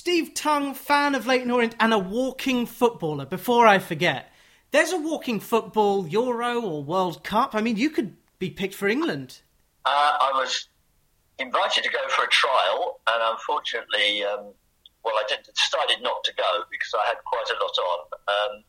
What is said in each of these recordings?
Steve Tongue, fan of Leyton Orient and a walking footballer. Before I forget, there's a walking football Euro or World Cup. I mean, you could be picked for England. Uh, I was invited to go for a trial, and unfortunately, um, well, I did, decided not to go because I had quite a lot on. Um,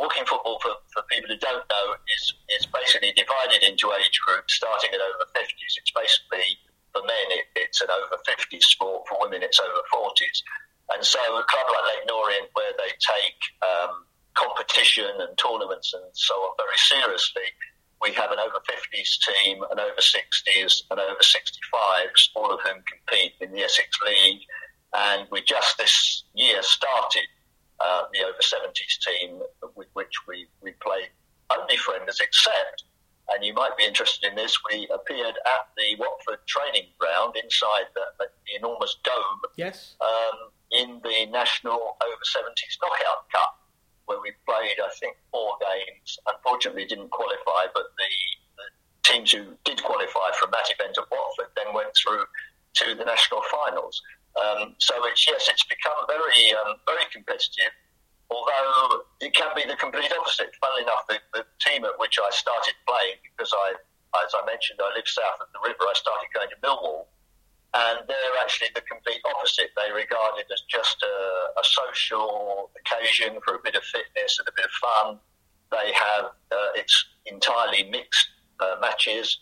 walking football, for, for people who don't know, is, is basically divided into age groups, starting at over 50s. It's basically, for men, it, it's an over 50s sport, for women, it's over 40s. And so a club like Leyton Orient, where they take um, competition and tournaments and so on very seriously, we have an over 50s team, an over 60s, and over 65s, all of whom compete in the Essex League. And we just this year started uh, the over 70s team with which we, we played only friends, except, and you might be interested in this, we appeared at the Watford training ground inside the, the enormous dome. Yes. Um, in the National Over 70s Knockout Cup, where we played, I think, four games. Unfortunately, didn't qualify, but the, the teams who did qualify from that event at Watford then went through to the national finals. Um, so it's yes, it's become very um, very competitive. Although it can be the complete opposite. Funnily enough, the, the team at which I started playing, because I, as I mentioned, I live south of the river, I started going to Millwall, and they're actually the complete opposite. They regard it as just a, a social occasion for a bit of fitness fun. They have uh, it's entirely mixed uh, matches.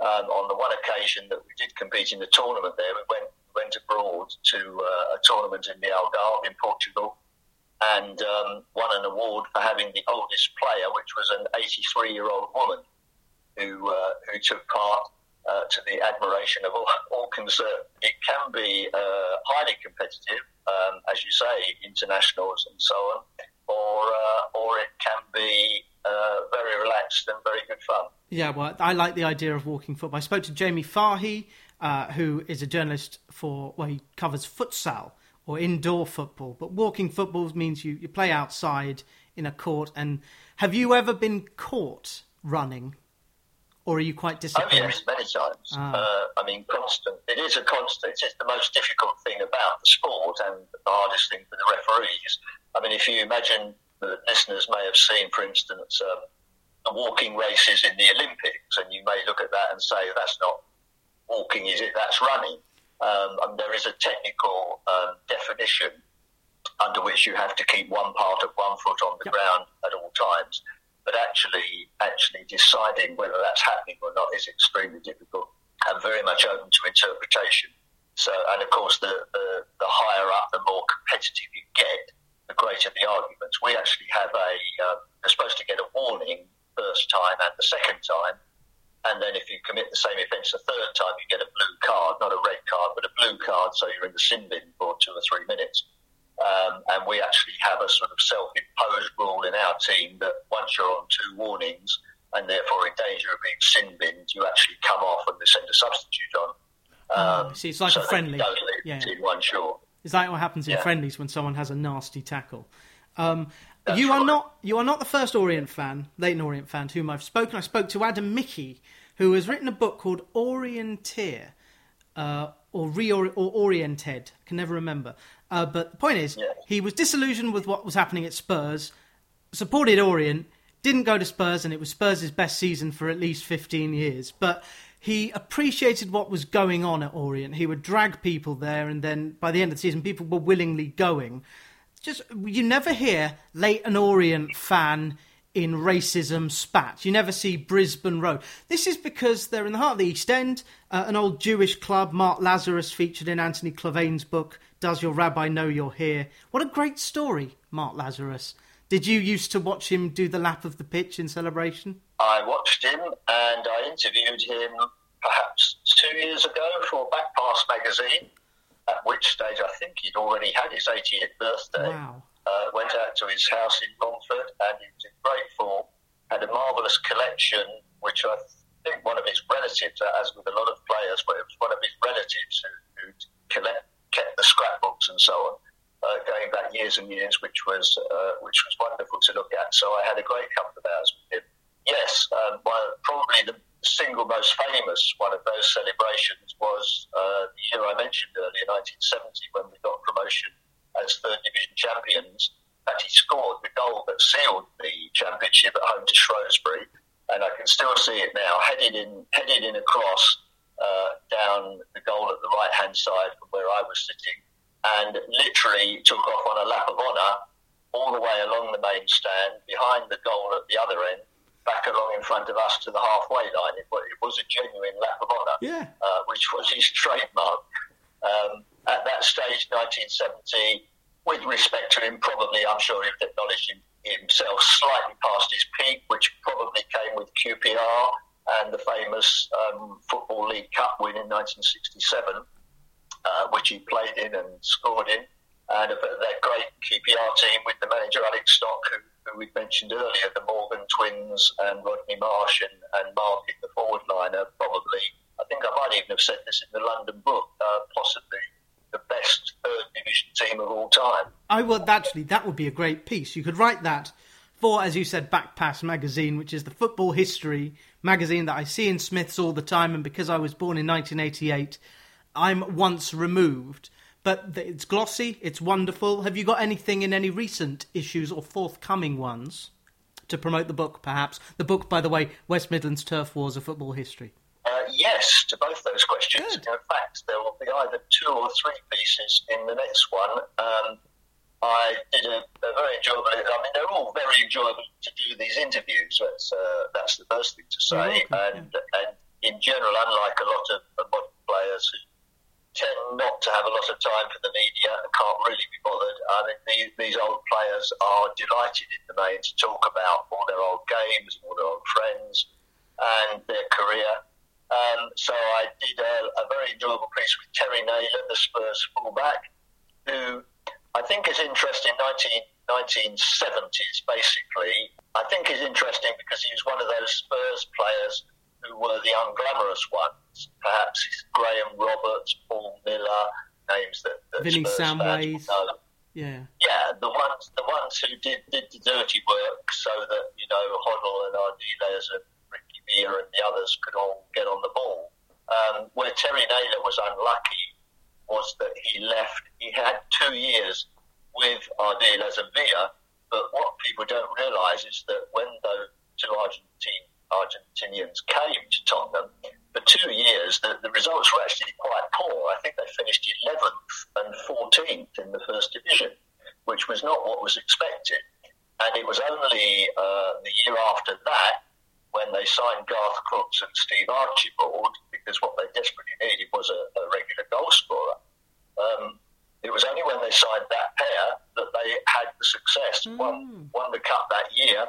Um, on the one occasion that we did compete in the tournament there, we went went abroad to uh, a tournament in the Algarve in Portugal and um, won an award for having the oldest player, which was an 83 year old woman who, uh, who took part uh, to the admiration of all, all concerned. It can be uh, highly competitive, um, as you say, internationals and so on, or, uh, or it can be uh, very relaxed and very good fun. Yeah, well, I like the idea of walking football. I spoke to Jamie Fahy, uh, who is a journalist for, well, he covers futsal or indoor football. But walking football means you, you play outside in a court. And have you ever been caught running? Or are you quite disciplined? Oh, yes, many times. Ah. Uh, I mean, constant. It is a constant. It's the most difficult thing about the sport and the hardest thing for the referees. I mean, if you imagine the listeners may have seen, for instance, um, the walking races in the Olympics, and you may look at that and say that's not walking, is it? That's running. Um, and there is a technical um, definition under which you have to keep one part of one foot on the ground at all times. But actually, actually deciding whether that's happening or not is extremely difficult and very much open to interpretation. So, and of course, the, the, the higher up, the more competitive you get, the greater the arguments. We actually have a, uh, you're supposed to get a warning first time and the second time, and then if you commit the same offence a third time, you get a blue card, not a red card, but a blue card, so you're in the sin bin for two or three minutes. Um, and we actually have a sort of self-imposed rule in our team that once you're on two warnings and therefore in danger of being sin binned, you actually come off and they send a substitute on. Oh, um, oh, see, it's like so a friendly. Yeah. one short. Is that what happens in yeah. friendlies when someone has a nasty tackle? Um, you are not you are not the first Orient fan, Leyton Orient fan, to whom I've spoken. I spoke to Adam Mickey, who has written a book called Orienteer, uh, or Reor- or Oriented. I can never remember. Uh, but the point is, he was disillusioned with what was happening at Spurs, supported Orient, didn't go to Spurs, and it was Spurs' best season for at least 15 years. But he appreciated what was going on at Orient. He would drag people there, and then by the end of the season, people were willingly going just you never hear Leyton Orient fan in racism spat. You never see Brisbane Road. This is because they're in the heart of the East End, uh, an old Jewish club. Mark Lazarus featured in Anthony Clavane's book, Does Your Rabbi Know You're Here? What a great story, Mark Lazarus. Did you used to watch him do the lap of the pitch in celebration? I watched him and I interviewed him perhaps two years ago for Backpass magazine at which stage I think he'd already had his 80th birthday. Wow. Uh, went out to his house in Romford and he was in great form. Had a marvellous collection, which I think one of his relatives, uh, as with a lot of players, but it was one of his relatives who, who collect, kept the scrapbooks and so on, uh, going back years and years, which was uh, which was wonderful to look at. So I had a great couple of hours with him. Yes, um, well, probably the single most famous one of those celebrations was uh, the year I mentioned earlier, 1970, when we got promotion as third division champions. Fact, he scored the goal that sealed the championship at home to Shrewsbury, and I can still see it now, headed in, headed in across uh, down the goal at the right hand side from where I was sitting, and literally took off on a lap of honour all the way along the main stand, behind the goal at the other end, back along in front of us to the halfway line. It, it was a genuine lap of honour, Yeah. uh, which was his trademark. Um, at that stage, 1970, with respect to him, probably, I'm sure he would acknowledge him, himself, slightly past his peak, which probably came with QPR and the famous um, Football League Cup win in 1967, uh, which he played in and scored in. And that great QPR team with the manager Alec Stock, who, who we mentioned earlier, the Morgan twins and Rodney Marsh and, and Mark in the forward line are probably, I think I might even have said this in the London book, uh, possibly the best third division team of all time. I would actually. That would be a great piece. You could write that for, as you said, Backpass magazine, which is the football history magazine that I see in Smiths all the time. And because I was born in 1988, I'm once removed. But it's glossy. It's wonderful. Have you got anything in any recent issues or forthcoming ones to promote the book? Perhaps the book, by the way, West Midlands Turf Wars: A Football History. Uh, yes, to both those questions. Good. In fact, there will be either two or three pieces in the next one. Um, I did a, a very enjoyable. I mean, they're all very enjoyable to do these interviews. That's uh, that's the first thing to say. And and in general, unlike a lot of, of modern players who tend not to have a lot of time for the media and can't really be bothered, I mean, these, these old players are delighted in the main to talk about all their old games, all their old friends, and their career. Um, so I did a, a very enjoyable piece with Terry Naylor, the Spurs fullback, who I think is interesting. 19, 1970s, basically. I think is interesting because he was one of those Spurs players who were the unglamorous ones. Perhaps Graham Roberts, Paul Miller, names that, that fans Samways. Yeah. Yeah, the ones the ones who did, did the dirty work so that, you know, Hoddle and Ardiles and Ricky Beer and the others could all get on the ball. Um, where Terry Naylor was unlucky was that he left, he had two years with Ardiles and Villa, but what people don't realise is that when those two Argentine, Argentinians came to Tottenham, for two years the, the results were actually quite poor. I think they finished 11th and 14th in the first division, which was not what was expected. And it was only uh, the year after that when they signed Garth Crooks and Steve Archibald, because what they desperately needed was a, a regular goal scorer. Um, it was only when they signed that pair that they had the success, won, won the cup that year,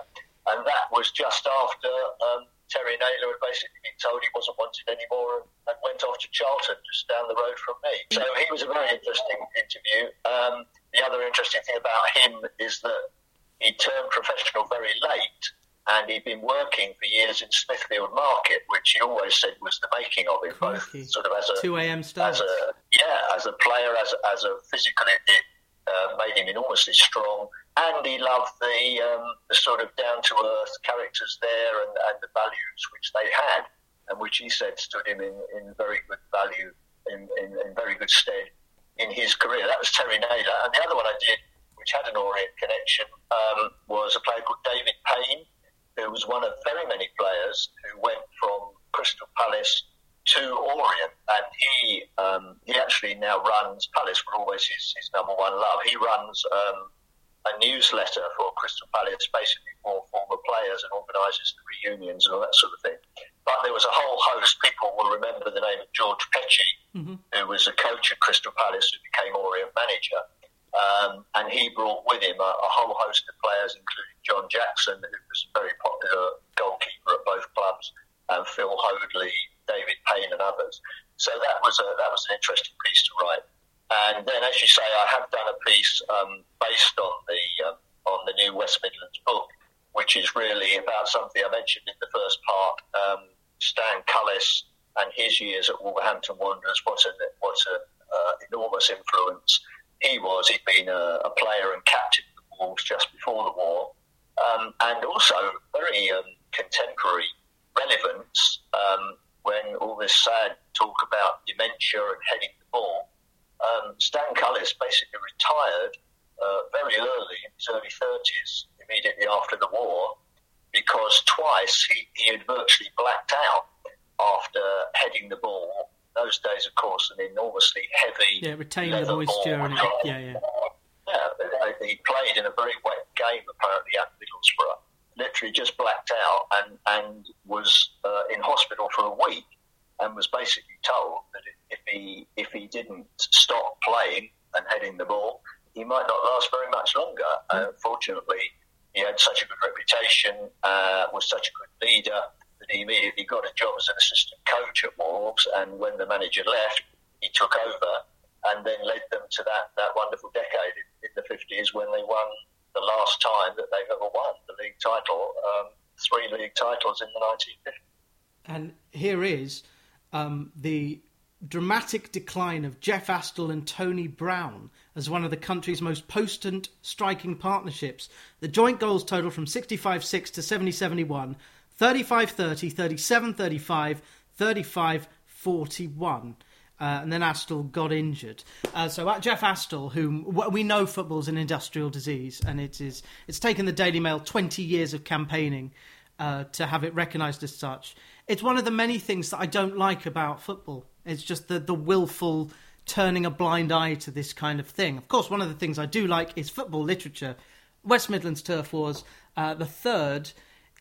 and that was just after um, Terry Naylor had basically been told he wasn't wanted anymore and, went off to Charlton, just down the road from me. So he was a very interesting interview. Um, the other interesting thing about him is that he turned professional very late and he'd been working for years in Smithfield Market, which he always said was the making of him, both sort of as a 2 a.m. start. as a yeah, as a player, as a, as a physical, it, it uh, made him enormously strong, and he loved the um, the sort of down to earth characters there and, and the values which they had, and which he said stood him in, in very good value, in, in, in very good stead in his career. That was Terry Naylor, and the other one I did, which had an Orient connection, um, was a player called David Payne, who was one of very many players who went from Crystal Palace to Orient, and he um, he actually now runs Palace were always his, his number one love. He runs um, a newsletter for Crystal Palace, basically for former players and organises the reunions and all that sort of thing. But there was a whole host. People will remember the name of George Petchey, who was a coach at Crystal Palace, who became Orient manager. Um, and he brought with him a, a whole host of players, including John Jackson, who was a very popular goalkeeper at both clubs, and Phil Hoadley, David And others. So that was a, that was an interesting piece to write. And then, as you say, I have done a piece um, based on the um, on the new West Midlands book, which is really about something I mentioned in the first part. Um, Stan Cullis and his years at Wolverhampton Wanderers. What an what an uh, enormous influence he was. He'd been a, a player and captain of the Wolves just before the war, um, and also very um, contemporary relevance um, when all this sad talk about dementia and heading the ball. Um, Stan Cullis basically retired uh, very early, in his early 30s, immediately after the war, because twice he, he had virtually blacked out after heading the ball. Those days, of course, an enormously heavy. Yeah, retain the moisture and yeah. Yeah, he played in a very wet game apparently at Middlesbrough. Literally just blacked out and and was uh, in hospital for a week, and was told that if he if he didn't stop playing and heading the ball, he might not last very much longer. Uh, fortunately, he had such a good reputation, uh, was such a good leader that he immediately got a job as an assistant coach at Wolves. And when the manager left, he took over and then led them to that, that wonderful decade in, in the 50s when they won the last time that they've ever won the league title, um, three league titles in the 1950s. And here is um, the dramatic decline of Jeff Astle and Tony Brown as one of the country's most potent striking partnerships. The joint goals total from 65 6 to 70 71, 35 30, 37 35, 35 41. Uh, and then Astle got injured. Uh, so uh, Jeff Astle, whom we know football's an industrial disease, and it is it's taken the Daily Mail 20 years of campaigning uh, to have it recognised as such. It's one of the many things that I don't like about football. It's just the the willful turning a blind eye to this kind of thing. Of course, one of the things I do like is football literature. West Midlands Turf Wars, uh, the third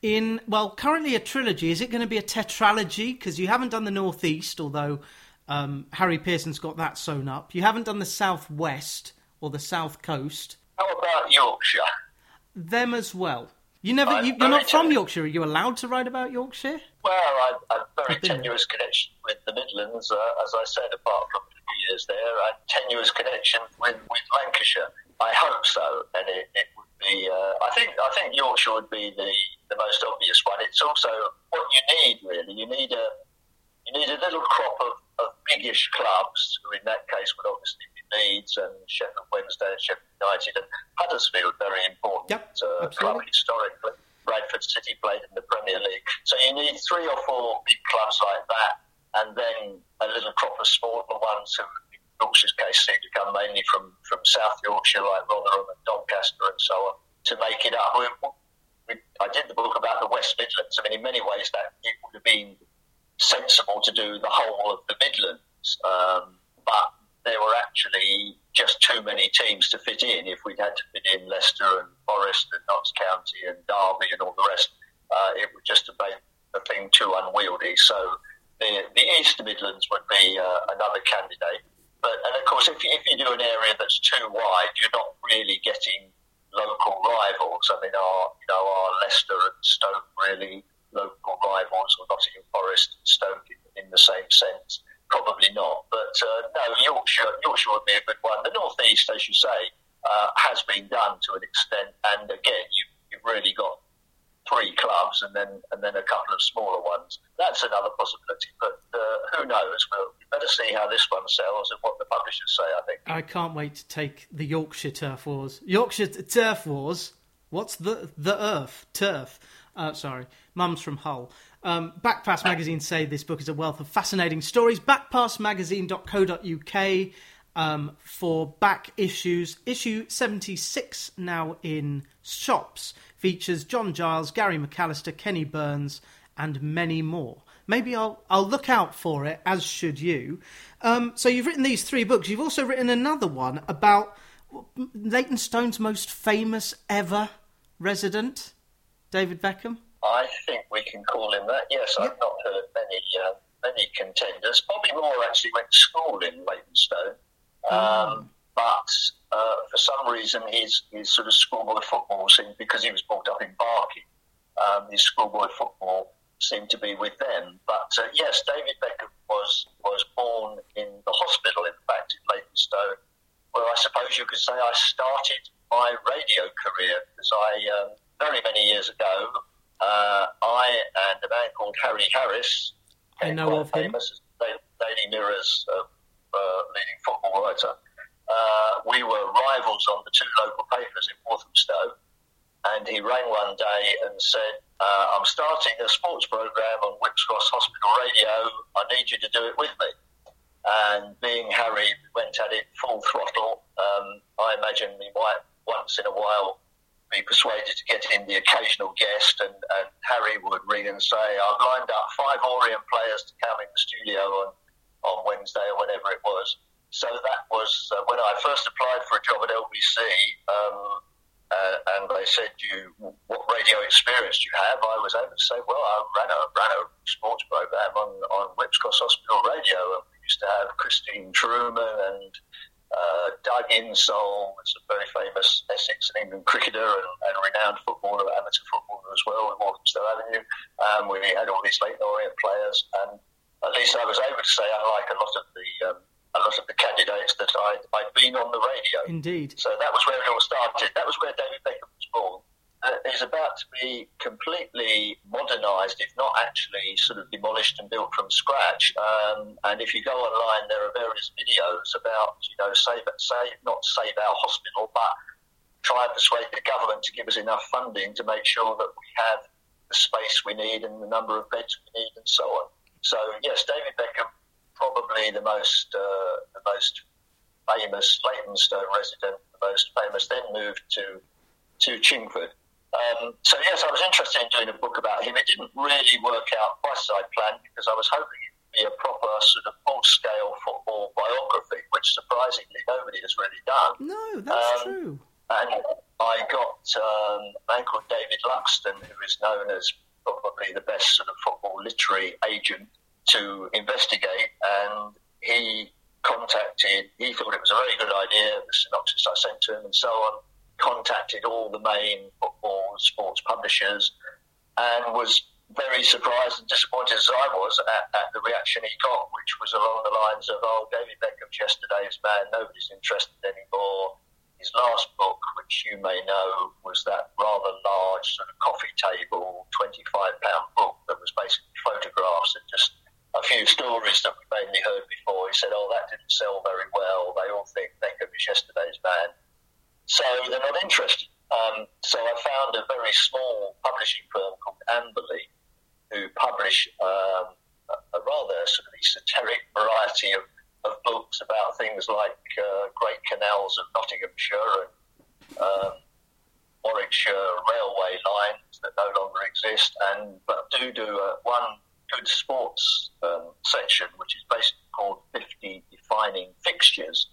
in well, currently a trilogy. Is it going to be a tetralogy? Because you haven't done the Northeast, although um, Harry Pearson's got that sewn up. You haven't done the Southwest or the South Coast. How about Yorkshire? Them as well. You never. You, are not from Yorkshire. Are you allowed to write about Yorkshire? Well, I, have a very tenuous connection with the Midlands, uh, as I said. Apart from a few years there, a tenuous connection with, with Lancashire. I hope so, and it, it would be. Uh, I think. I think Yorkshire would be the, the most obvious one. It's also what you need, really. You need a you need a little crop of, of biggish clubs, who in that case would obviously be Leeds and Sheffield Wednesday and Sheffield United and Huddersfield, very important yep, uh, club historically. Bradford City played in the Premier League. So you need three or four big clubs like that, and then a little crop of smaller ones who, in Yorkshire's case, seem to come mainly from, from South Yorkshire, like Rotherham and Doncaster and so on, to make it up. We, we, I did the book about the West Midlands. I mean, in many ways, that it would have been sensible to do the whole of the Midlands, um, but there were actually just too many teams to fit in. If we'd had to fit in Leicester and Forest and Notts County and Derby and all the rest, uh, it would just have been a thing too unwieldy. So the, the East Midlands would be uh, another candidate. But and of course, if you, if you do an area that's too wide, you're not really getting local rivals. I mean, our you know our Leicester and Stoke really local rivals, or Nottingham Forest and Stoke in, in the same sense. Probably not. But uh, no, Yorkshire, Yorkshire would be a good one. The North East, as you say, uh, has been done to an extent. And again, you, you've really got three clubs and then and then a couple of smaller ones. That's another possibility, but uh, who knows? We'll better see how this one sells and what the publishers say. I think. I can't wait to take the Yorkshire Turf Wars. Yorkshire Turf Wars. What's the the Earth turf? Uh, sorry, Mum's from Hull. Um, Backpass Magazine say this book is a wealth of fascinating stories. Backpassmagazine.co.uk um, for back issues. Issue 76 now in shops features John Giles, Gary McAllister, Kenny Burns, and many more. Maybe I'll I'll look out for it, as should you. Um, so you've written these three books. You've also written another one about Leytonstone's most famous ever resident, David Beckham. I think we can call him that. Yes, yep. I've not heard many uh, many contenders. Bobby Moore actually went to school in Leytonstone, um, um. but uh, for some reason his his sort of schoolboy football seemed because he was brought up in Barking. Um, his schoolboy football seemed to be with them. But uh, yes, David Beckham was was born in the hospital, in fact, in Leytonstone, where I suppose you could say I started my radio career because I um, very many years ago uh, I and a man called Harry Harris, I know of famous, him. Daily Mirror's uh, uh, leading football writer. Uh, we were rivals on the two local papers in Walthamstow, and he rang one day and said, uh, "I'm starting a sports program on Whipps Cross Hospital Radio. I need you to do it with me." and being Harry, we went at it full throttle. Um, I imagine we might once in a while be persuaded to get in the occasional guest, and, and Harry would ring and say, I've lined up five Orient players to come in the studio on, on Wednesday or whenever it was. So that was uh, when I first applied for a job at LBC, um, uh, and they said, "You, what radio experience do you have?" I was able to say, "Well, I ran a ran a sports program on on Whipps Cross Hospital Radio, and we used to have Christine Truman and uh, Doug Insole was a very famous Essex and England cricketer and, and renowned footballer, amateur footballer as well, with Walthamstow Avenue. Um, we had all these Leyton Orient players, and at least I was able to say, unlike a lot of the um, a lot of the candidates, that I'd, I'd been on the radio. Indeed. So that was where it all started. That was where David Beckham was born uh, about to be completely modernised, if not actually sort of demolished and built from scratch. Um, and if you go online, there are various videos about, you know, save, save not save our hospital, but try and persuade the government to give us enough funding to make sure that we have the space we need and the number of beds we need and so on. So yes, David Beckham, probably the most uh, the most famous Leytonstone resident, the most famous, then moved to to Chingford um, so yes, I was interested in doing a book about him. It didn't really work out quite as I planned because I was hoping it would be a proper sort of full-scale football biography, which surprisingly nobody has really done. No, that's um, true. And I got um, a man called David Luxton, who is known as probably the best sort of football literary agent to investigate, and he contacted. He thought it was a very good idea. The synopsis I sent to him, and so on contacted all the main football sports publishers and was very surprised and disappointed as I was at, at, the reaction he got, which was along the lines of, oh, David Beckham's yesterday's man, nobody's interested anymore. His last book, which you may know, was that rather large sort of coffee table, £25 book that was basically photographs and just a few stories that we mainly heard before. He said, oh, that didn't sell very well. They all think Beckham is yesterday's man. So they're not interested. Um, so I found a very small publishing firm called Amberley, who publish um, a, rather sort of esoteric variety of, of books about things like uh, Great Canals of Nottinghamshire and um, Warwickshire railway lines that no longer exist, and but do do a, one good sports section, which is basically called 50 Defining Fixtures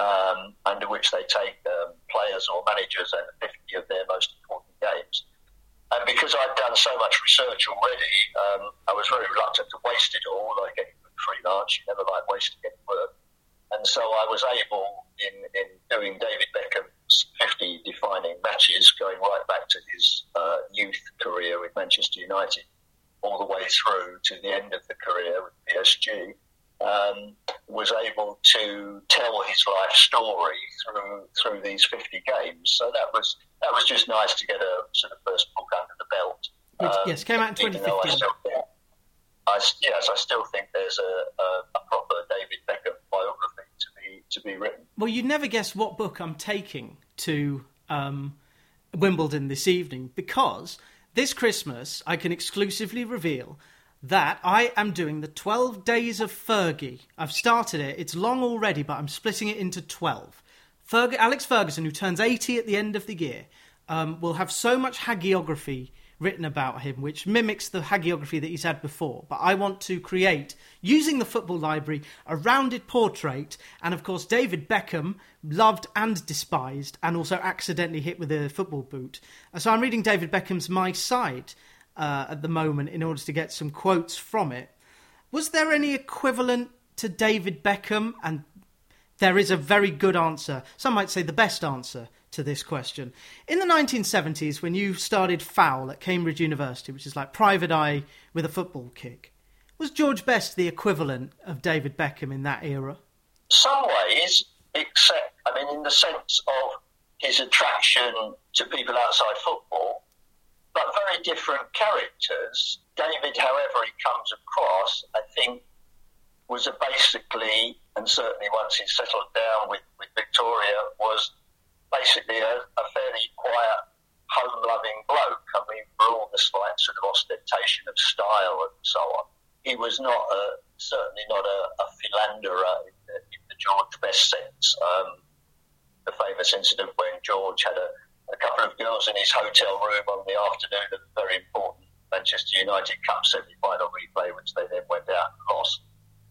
um, under which they take um, players or managers and 50 of their most important games. And because I'd done so much research already, um, I was very reluctant to waste it all. Like any freelance, you never like wasting any work. And so I was able, in, in doing David Beckham's 50 defining matches, going right back to his uh, youth career with Manchester United, all the way through to the end of the career with PSG, um, was able to tell his life story through through these 50 games. So that was that was just nice to get a sort of first book under the belt. Which, um, yes, came out in 2015. Still, I, yes, I still think there's a, a, a, proper David Beckham biography to be to be written. Well, you'd never guess what book I'm taking to um, Wimbledon this evening because this Christmas I can exclusively reveal that I am doing the 12 Days of Fergie. I've started it. It's long already, but I'm splitting it into 12. Ferg- Alex Ferguson, who turns 80 at the end of the year, um, will have so much hagiography written about him, which mimics the hagiography that he's had before. But I want to create, using the football library, a rounded portrait. And of course, David Beckham, loved and despised, and also accidentally hit with a football boot. So I'm reading David Beckham's My Side uh, at the moment in order to get some quotes from it. Was there any equivalent to David Beckham? And there is a very good answer, some might say the best answer to this question. In the 1970s, when you started Foul at Cambridge University, which is like private eye with a football kick, was George Best the equivalent of David Beckham in that era? Some ways, except, I mean, in the sense of his attraction to people outside football, but very different characters. David, however, he comes across, I think, was a basically, and certainly once he settled down with, with Victoria, was basically a, a fairly quiet, home loving bloke. I mean, for all the slight sort of ostentation of style and so on, he was not a, certainly not a, a philanderer in the, in the, George Best sense. Um, the famous incident when George had a, a couple of girls in his hotel room on the afternoon of the very important Manchester United Cup semi final replay, which they then went out and lost.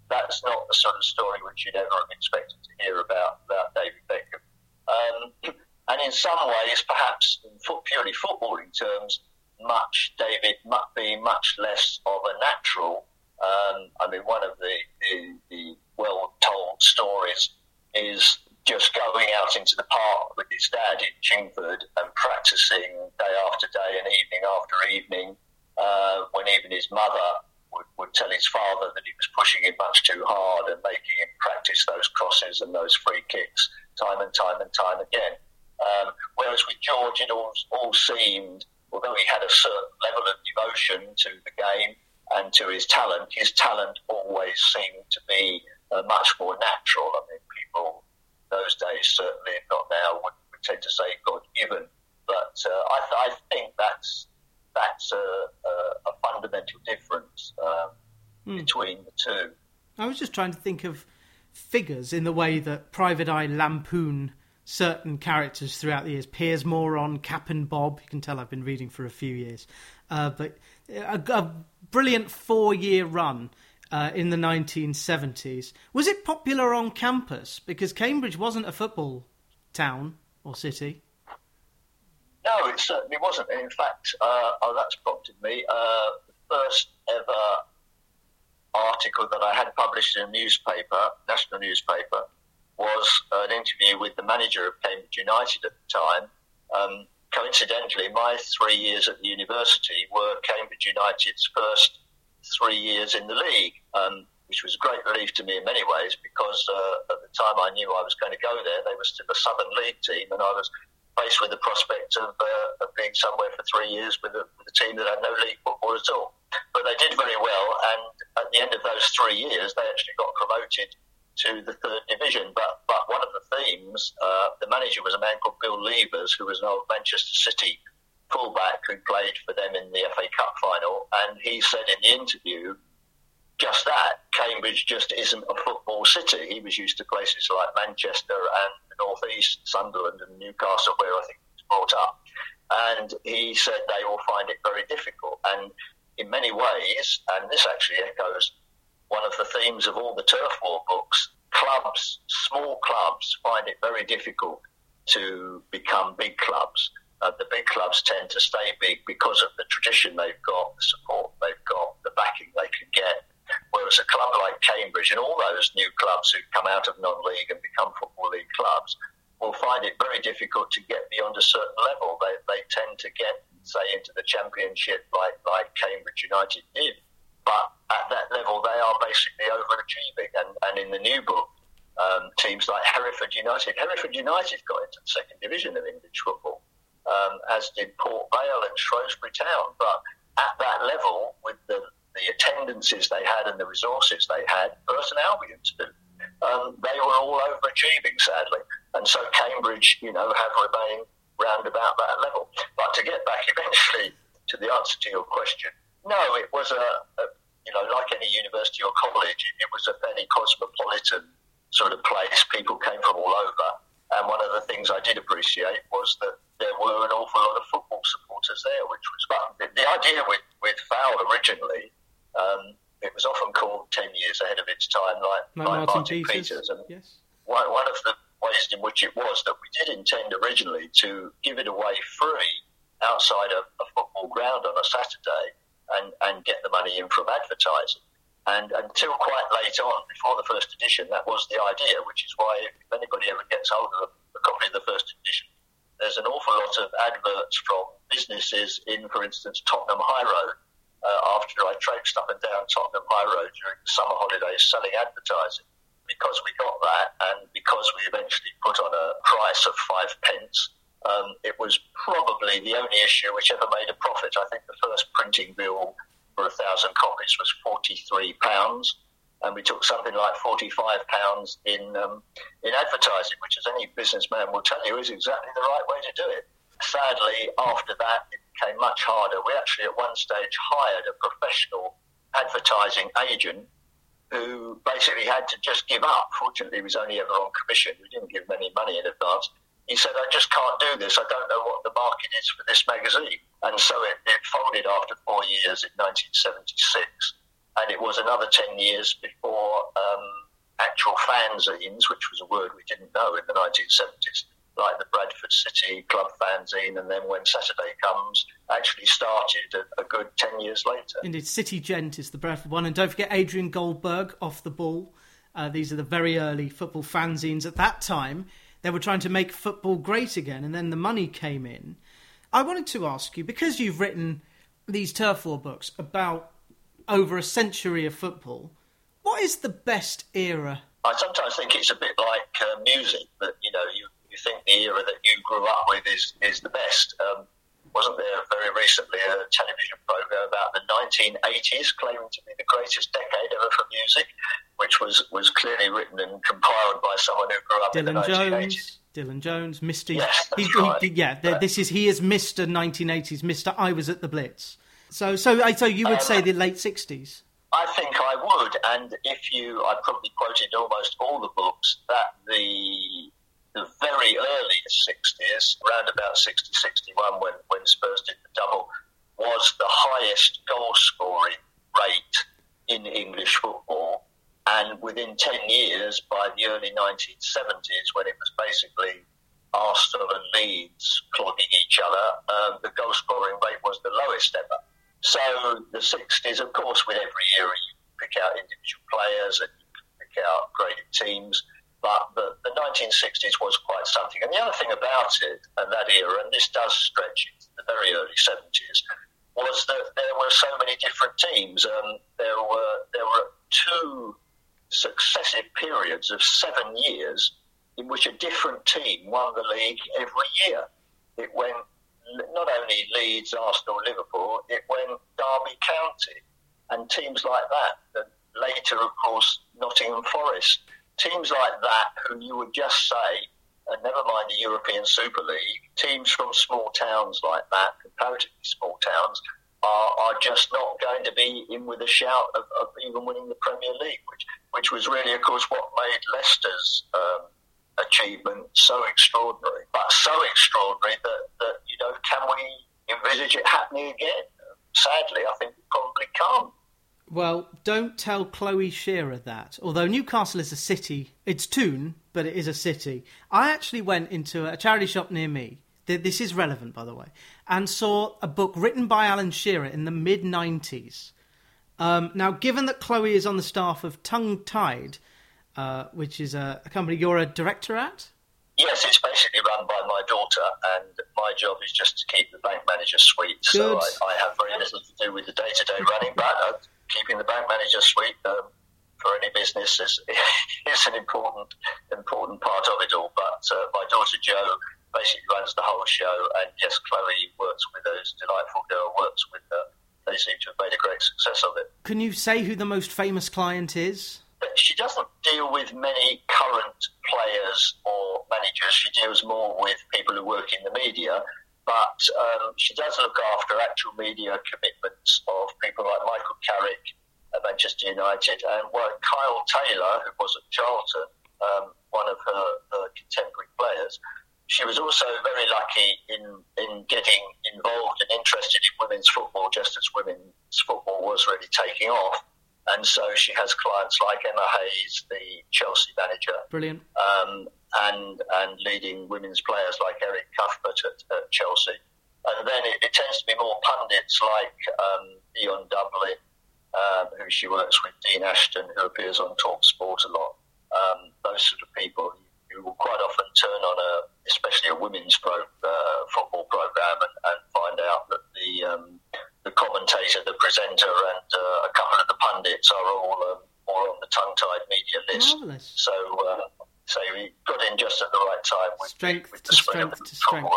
That's not the sort of story which you'd ever have expected to hear about, about David Beckham um, and in some ways, perhaps foot, purely footballing terms, much David be much less of a natural. Um, I mean, one of the, the, the well-told stories is just going out into the park with his dad in Chingford and practicing day after day and evening after evening, uh, when even his mother would, would tell his father that he was pushing him much too hard and making him practice those crosses and those free kicks time and time and time again. Um, whereas with George, it all, all seemed, although he had a certain level of devotion to the game and to his talent, his talent always seemed to be uh, much more natural. I mean, people those days, certainly, if not now, would, would tend to say God given. But uh, I, I, think that's that's a, a, a fundamental difference um, mm. between the two. I was just trying to think of figures in the way that Private Eye lampoon certain characters throughout the years. Piers Moron, Captain Bob. You can tell I've been reading for a few years. Uh, but a, a brilliant four-year run uh, in the 1970s. Was it popular on campus? Because Cambridge wasn't a football town or city. No, it certainly wasn't. In fact, uh, oh, that's prompted me. Uh, the first ever article that I had published in a newspaper, national newspaper, was an interview with the manager of Cambridge United at the time. Um, coincidentally, my three years at the university were Cambridge United's first three years in the league, um, which was a great relief to me in many ways because uh, at the time I knew I was going to go there. They were still a Southern League team, and I was faced with the prospect of, uh, of being somewhere for three years with a, with a team that had no league football at all. But they did very well, and at the end of those three years, they actually got promoted to the third division. But but one of the themes, uh, the manager was a man called Bill Leivers, who was an old Manchester City fullback who played for them in the FA Cup final, and he said in the interview just that Cambridge just isn't a football city. He was used to places like Manchester and the North East, Sunderland and Newcastle, where I think he was brought up. And he said they all find it very difficult. And in many ways, and this actually echoes one of the themes of all the turf war books, clubs, small clubs, find it very difficult to become big clubs. Uh, the big clubs tend to stay big because of the tradition they've got, the support they've got, the backing they can get. Whereas a club like Cambridge and all those new clubs who come out of non-league and become football league clubs will find it very difficult to get beyond a certain level. They, they tend to get, say, into the championship like, like Cambridge United did. But at that level, they are basically overachieving. And, and in the new book, um, teams like Hereford United, Hereford United got into the second division of English football um, as did Port Vale and Shrewsbury Town. But at that level, with the, the attendances they had and the resources they had, Burton Albion to do, um, they were all overachieving, sadly. And so Cambridge, you know, have remained round about that level. But to get back eventually to the answer to your question, no, it was a, a you know, like any university or college, it was a fairly cosmopolitan sort of place. People came from all over. And one of the things I did appreciate was that there were an awful lot of football supporters there, which was fun. The, idea with, with Foul originally, um, it was often called 10 years ahead of its time, like, like, like Martin, Martin Peters. Peters. And yes. one, one of the ways in which it was that we did intend originally to give it away free outside a, a football ground on a Saturday and, and get the money in from advertising. And until quite late on, before the first edition, that was the idea, which is why if anybody ever gets hold of a copy of the first edition, there's an awful lot of adverts from businesses in, for instance, Tottenham High Road. Uh, after I traipsed up and down Tottenham High Road during the summer holidays selling advertising, because we got that and because we eventually put on a price of five pence, um, it was probably the only issue which ever made a profit. I think the first printing bill for a thousand copies was forty-three pounds, and we took something like forty-five pounds in um, in advertising, which, as any businessman will tell you, is exactly the right way to do it. Sadly, after that, it became much harder. We actually, at one stage, hired a professional advertising agent who basically had to just give up. Fortunately, he was only ever on commission. We didn't give him any money in advance. he said, I just can't do this. I don't know what the market is for this magazine. And so it, it folded after four years in 1976. And it was another 10 years before um, actual fanzines, which was a word we didn't know in the 1970s, like the Bradford City Club fanzine, and then when Saturday comes, actually started a, a, good 10 years later. Indeed, City Gent is the Bradford one. And don't forget Adrian Goldberg off the ball. Uh, these are the very early football fanzines at that time. They were trying to make football great again, and then the money came in. I wanted to ask you because you've written these turf war books about over a century of football. What is the best era? I sometimes think it's a bit like uh, music that you know you, you think the era that you grew up with is is the best. Um, wasn't there very recently a television program about the 1980s claiming to be the greatest decade ever for music, which was, was clearly written and compiled by someone who grew up Dylan in the 1980s. Jones. Dylan Jones, Mister. Yes, he, right. he, yeah, this is he is Mister 1980s, Mister. I was at the Blitz. So, so, so you would um, say the late 60s. I think I would, and if you, I probably quoted almost all the books that the the very early 60s, around about 60, 61, when, when Spurs did the double, was the highest goal scoring rate in English football. And within 10 years, by the early 1970s, when it was basically Arsenal and Leeds clogging each other, um, the goal scoring rate was the lowest ever. So the 60s, of course, with every era, you pick out individual players and you pick out graded teams. But the, the 1960s was quite something. And the other thing about it and that era, and this does stretch into the very early 70s, was that there were so many different teams. Um, there were there were two successive periods of seven years in which a different team won the league every year. It went not only Leeds, Arsenal, Liverpool, it went Derby County and teams like that. And later, of course, Nottingham Forest teams like that, who you would just say, and never mind the European Super League, teams from small towns like that, comparatively small towns, are, are just not going to be in with a shout of, of even winning the Premier League, which which was really, of course, what made Leicester's um, achievement so extraordinary. But so extraordinary that, that, you know, can we envisage it happening again? Sadly, I think we probably can't. Well, don't tell Chloe Shearer that. Although Newcastle is a city, it's Toon, but it is a city. I actually went into a charity shop near me. This is relevant, by the way, and saw a book written by Alan Shearer in the mid 90s. Um, now, given that Chloe is on the staff of Tongue Tied, uh, which is a, a company you're a director at, Yes, it's basically run by my daughter, and my job is just to keep the bank manager sweet. So I, I, have very little to do with the day to day running, but uh, keeping the bank manager sweet um, for any business is, is an important important part of it all. But uh, my daughter Jo basically runs the whole show, and yes, Chloe works with those delightful girl works with her. They seem to have made a great success of it. Can you say who the most famous client is? She doesn't deal with many current players or managers. She deals more with people who work in the media but um, she does look after actual media commitments of people like Michael Carrick at Manchester United and well, Kyle Taylor, who was at Charlton, um, one of her, her, contemporary players. She was also very lucky in, in getting involved and interested in women's football just as women's football was really taking off. And so she has clients like Emma Hayes, the Chelsea manager. Brilliant. Um, and and leading women's players like Erin Cuthbert at, at Chelsea. And then it, it, tends to be more pundits like um, Dion Dublin, um, who she works with, Dean Ashton, who appears on Talk Sport a lot. Um, those sort of people who will quite often turn on a, especially a women's pro, uh, football program, and, and, find out that the um, the commentator, the presenter, and uh, a couple of the pundits are all um, all on the tongue-tied media list. Marvelous. So. Uh, so he got in just at the right time with, strength with to strength to strength.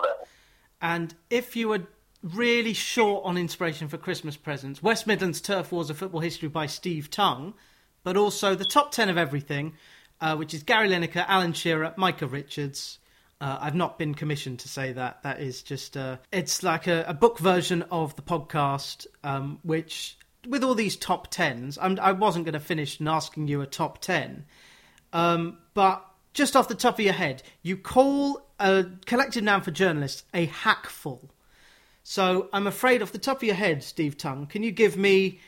And if you were really short on inspiration for Christmas presents, West Midlands Turf Wars: of Football History by Steve Tongue, but also the top ten of everything, uh, which is Gary Lineker, Alan Shearer, Micah Richards. Uh, I've not been commissioned to say that. That is just uh, it's like a, a, book version of the podcast, um, which with all these top tens, I'm, I was not going to finish asking you a top ten, um, but just off the top of your head, you call a collective noun for journalists, a hackful. So I'm afraid, off the top of your head, Steve Tongue, can you give me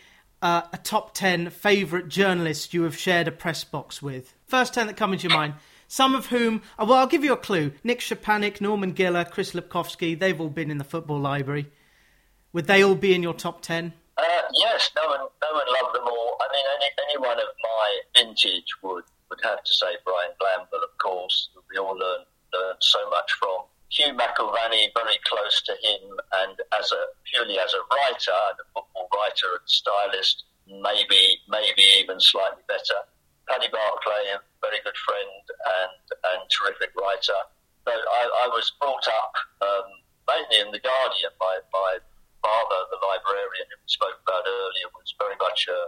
uh, a top 10 favourite journalists you have shared a press box with? First 10 that come into your mind. Some of whom, uh, well, I'll give you a clue. Nick Szczepanik, Norman Giller, Chris Lepkowski, they've all been in the football library. Would they all be in your top 10? Uh, yes, no one, no one loved them all. I mean, any, anyone of my vintage would, would have to say Brian Glanville, of course, we all learned, learned so much from. Hugh McIlvanney, very close to him, and as a purely as a writer, and a football writer and stylist, maybe maybe even slightly better. Paddy Barclay, a very good friend and and terrific writer. But I, I was brought up um, mainly in the Guardian. My my father, the librarian who we spoke about earlier, was very much a,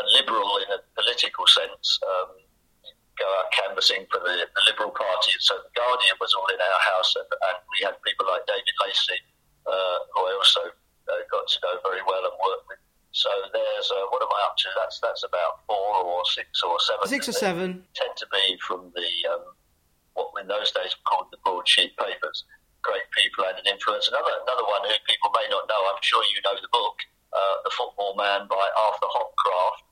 a liberal in a political sense. Um, go out canvassing for the, the Liberal Party. So the Guardian was all in our house, and, and we had people like David Lacey, uh, who I also uh, got to know very well and worked with. So there's uh, what am I up to? That's that's about four or six or seven. Six or seven tend to be from the um, what in those days were called the broadsheet papers. Great people and an influence. Another another one who people may not know. I'm sure you know the book, uh, The Football Man by Arthur Hopcroft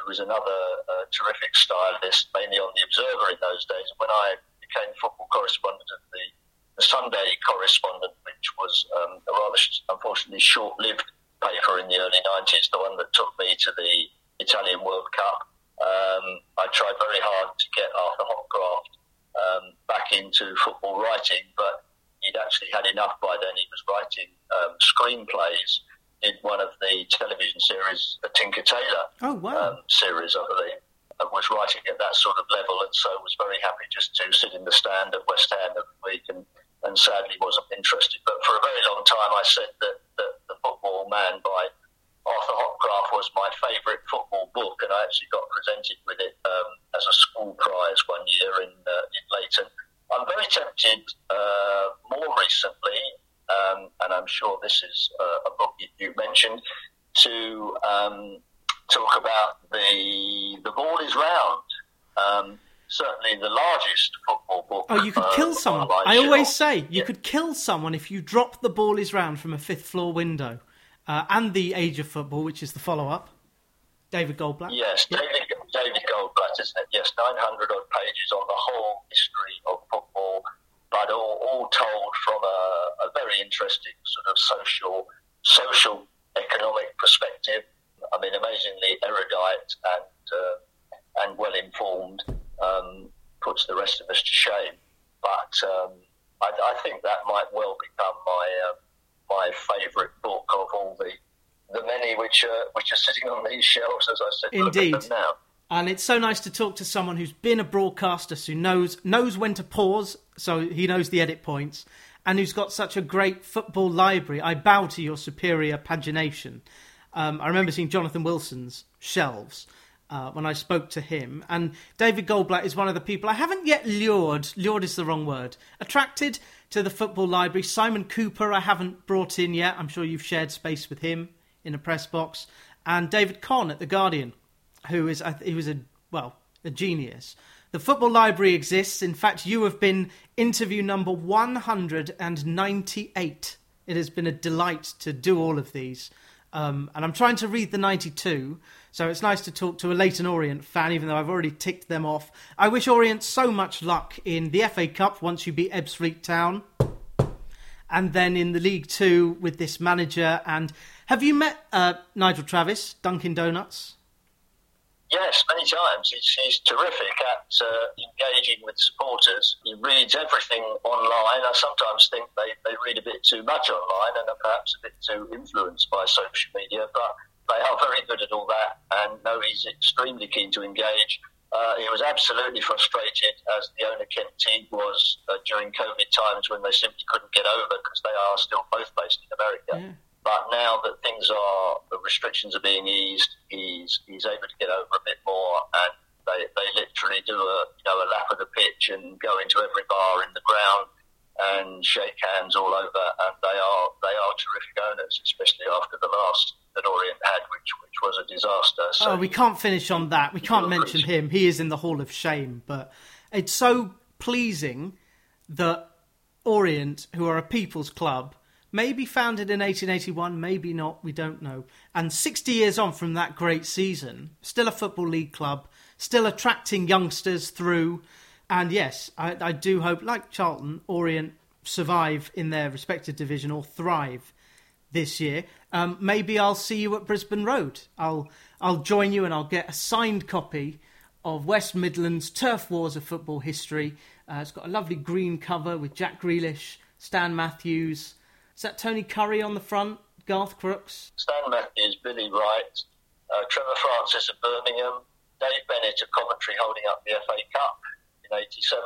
who was another uh, terrific stylist, mainly on the Observer in those days. When I became football correspondent of the, the Sunday correspondent, which was um, a rather unfortunately short-lived paper in the early 90s, the one that took me to the Italian World Cup, um, I tried very hard to get Arthur Hopcroft um, back into football writing, but he'd actually had enough by then. He was writing um, screenplays in one of the television series, the Tinker Tailor oh, wow. um, series, I believe. I was writing at that sort of level, and so was very happy just to sit in the stand at West Ham and, and sadly wasn't interested. But for a very long time, I said that, that The Football Man by Arthur Hopcroft was my favourite football book, and I actually got presented with it um, as a school prize one year in, uh, in Leyton. I'm very tempted uh, more recently um, and I'm sure this is uh, a book you, you mentioned, to um, talk about the the ball is round. Um, certainly, the largest football book. Oh, you could uh, kill someone. I always say you yeah. could kill someone if you drop the ball is round from a fifth floor window. Uh, and the Age of Football, which is the follow up. David Goldblatt. Yes, David, David Goldblatt, isn't it? Yes, 900 odd pages on the whole history of football but all, all told from a, a, very interesting sort of social, social economic perspective. I mean, amazingly erudite and uh, and well informed, um, puts the rest of us to shame. But um, I, I, think that might well become my uh, my favourite book of all the the many which are which are sitting on these shelves, as I said. Indeed. now. And it's so nice to talk to someone who's been a broadcaster, who knows knows when to pause, so he knows the edit points, and who's got such a great football library. I bow to your superior pagination. Um, I remember seeing Jonathan Wilson's shelves uh, when I spoke to him, and David Goldblatt is one of the people I haven't yet lured. Lured is the wrong word. Attracted to the football library. Simon Kuper, I haven't brought in yet. I'm sure you've shared space with him in a press box, and David Conn at the Guardian who is he was a well a genius. The football library exists. In fact, you have been interview number 198. It has been a delight to do all of these. Um, and I'm trying to read the 92, so it's nice to talk to a Leyton Orient fan, even though I've already ticked them off. I wish Orient so much luck in the FA Cup once you beat Ebbsfleet Town, and then in the League Two with this manager. And have you met uh, Nigel Travis, Dunkin' Donuts? Yes, many times. He's, he's terrific at uh, engaging with supporters. He reads everything online. I sometimes think they, they read a bit too much online and are perhaps a bit too influenced by social media, but they are very good at all that and know he's extremely keen to engage. Uh, he was absolutely frustrated, as the owner Kent Teague was uh, during COVID times when they simply couldn't get over because they are still both based in America. Yeah. But now that things are, the restrictions are being eased, he's he's able to get over a bit more, and they, they literally do a you know a lap of the pitch and go into every bar in the ground and shake hands all over, and they are they are terrific owners, especially after the last Orient had, which which was a disaster. So oh, we can't finish on that. We can't mention him. He is in the Hall of Shame, but it's so pleasing that Orient, who are a people's club, maybe founded in 1881, maybe not, we don't know. And 60 years on from that great season, still a Football League club, still attracting youngsters through. And yes, I, I do hope, like Charlton, Orient survive in their respective division or thrive this year um, maybe I'll see you at Brisbane Road. I'll I'll join you and I'll get a signed copy of West Midlands Turf Wars of Football History. Uh, it's got a lovely green cover with Jack Grealish, Stan Matthews. Is that Tony Currie on the front? Garth Crooks? Stan Matthews, Billy Wright, uh, Trevor Francis of Birmingham, Dave Bennett of Coventry holding up the FA Cup in 87.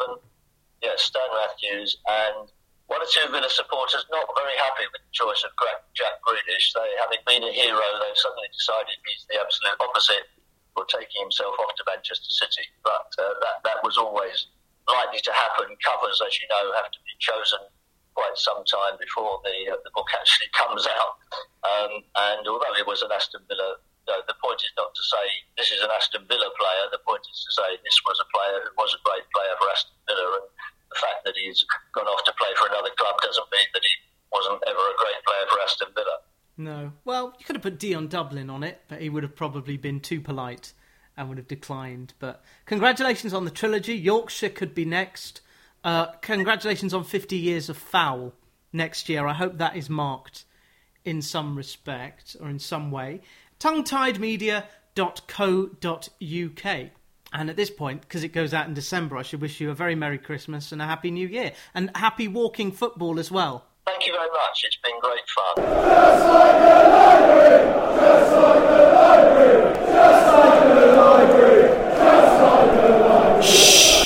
Yes, yeah, Stan Matthews and one or two Villa supporters not very happy with the choice of Jack Grealish. They, having been a hero, they've suddenly decided he's the absolute opposite for taking himself off to Manchester City. But uh, that, that was always likely to happen. Covers, as you know, have to be chosen quite some time before the, uh, the book actually comes out. Um, and although it was an Aston Villa, no, the point is not to say this is an Aston Villa player. The point is to say this was a player who was a great player for Aston Villa and the fact that he's gone off to play for another club doesn't mean that he wasn't ever a great player for Aston Villa. No. Well, you could have put Dion Dublin on it, but he would have probably been too polite and would have declined. But congratulations on the trilogy. Yorkshire could be next. Uh, congratulations on 50 years of Foul next year. I hope that is marked in some respect or in some way. Tongue tied media.co.uk. And at this point, because it goes out in December, I should wish you a very Merry Christmas and a Happy New Year. And happy walking football as well. Thank you very much. It's been great fun. Just like the library! Just like the library! Just like the library! Just like the library! Shh!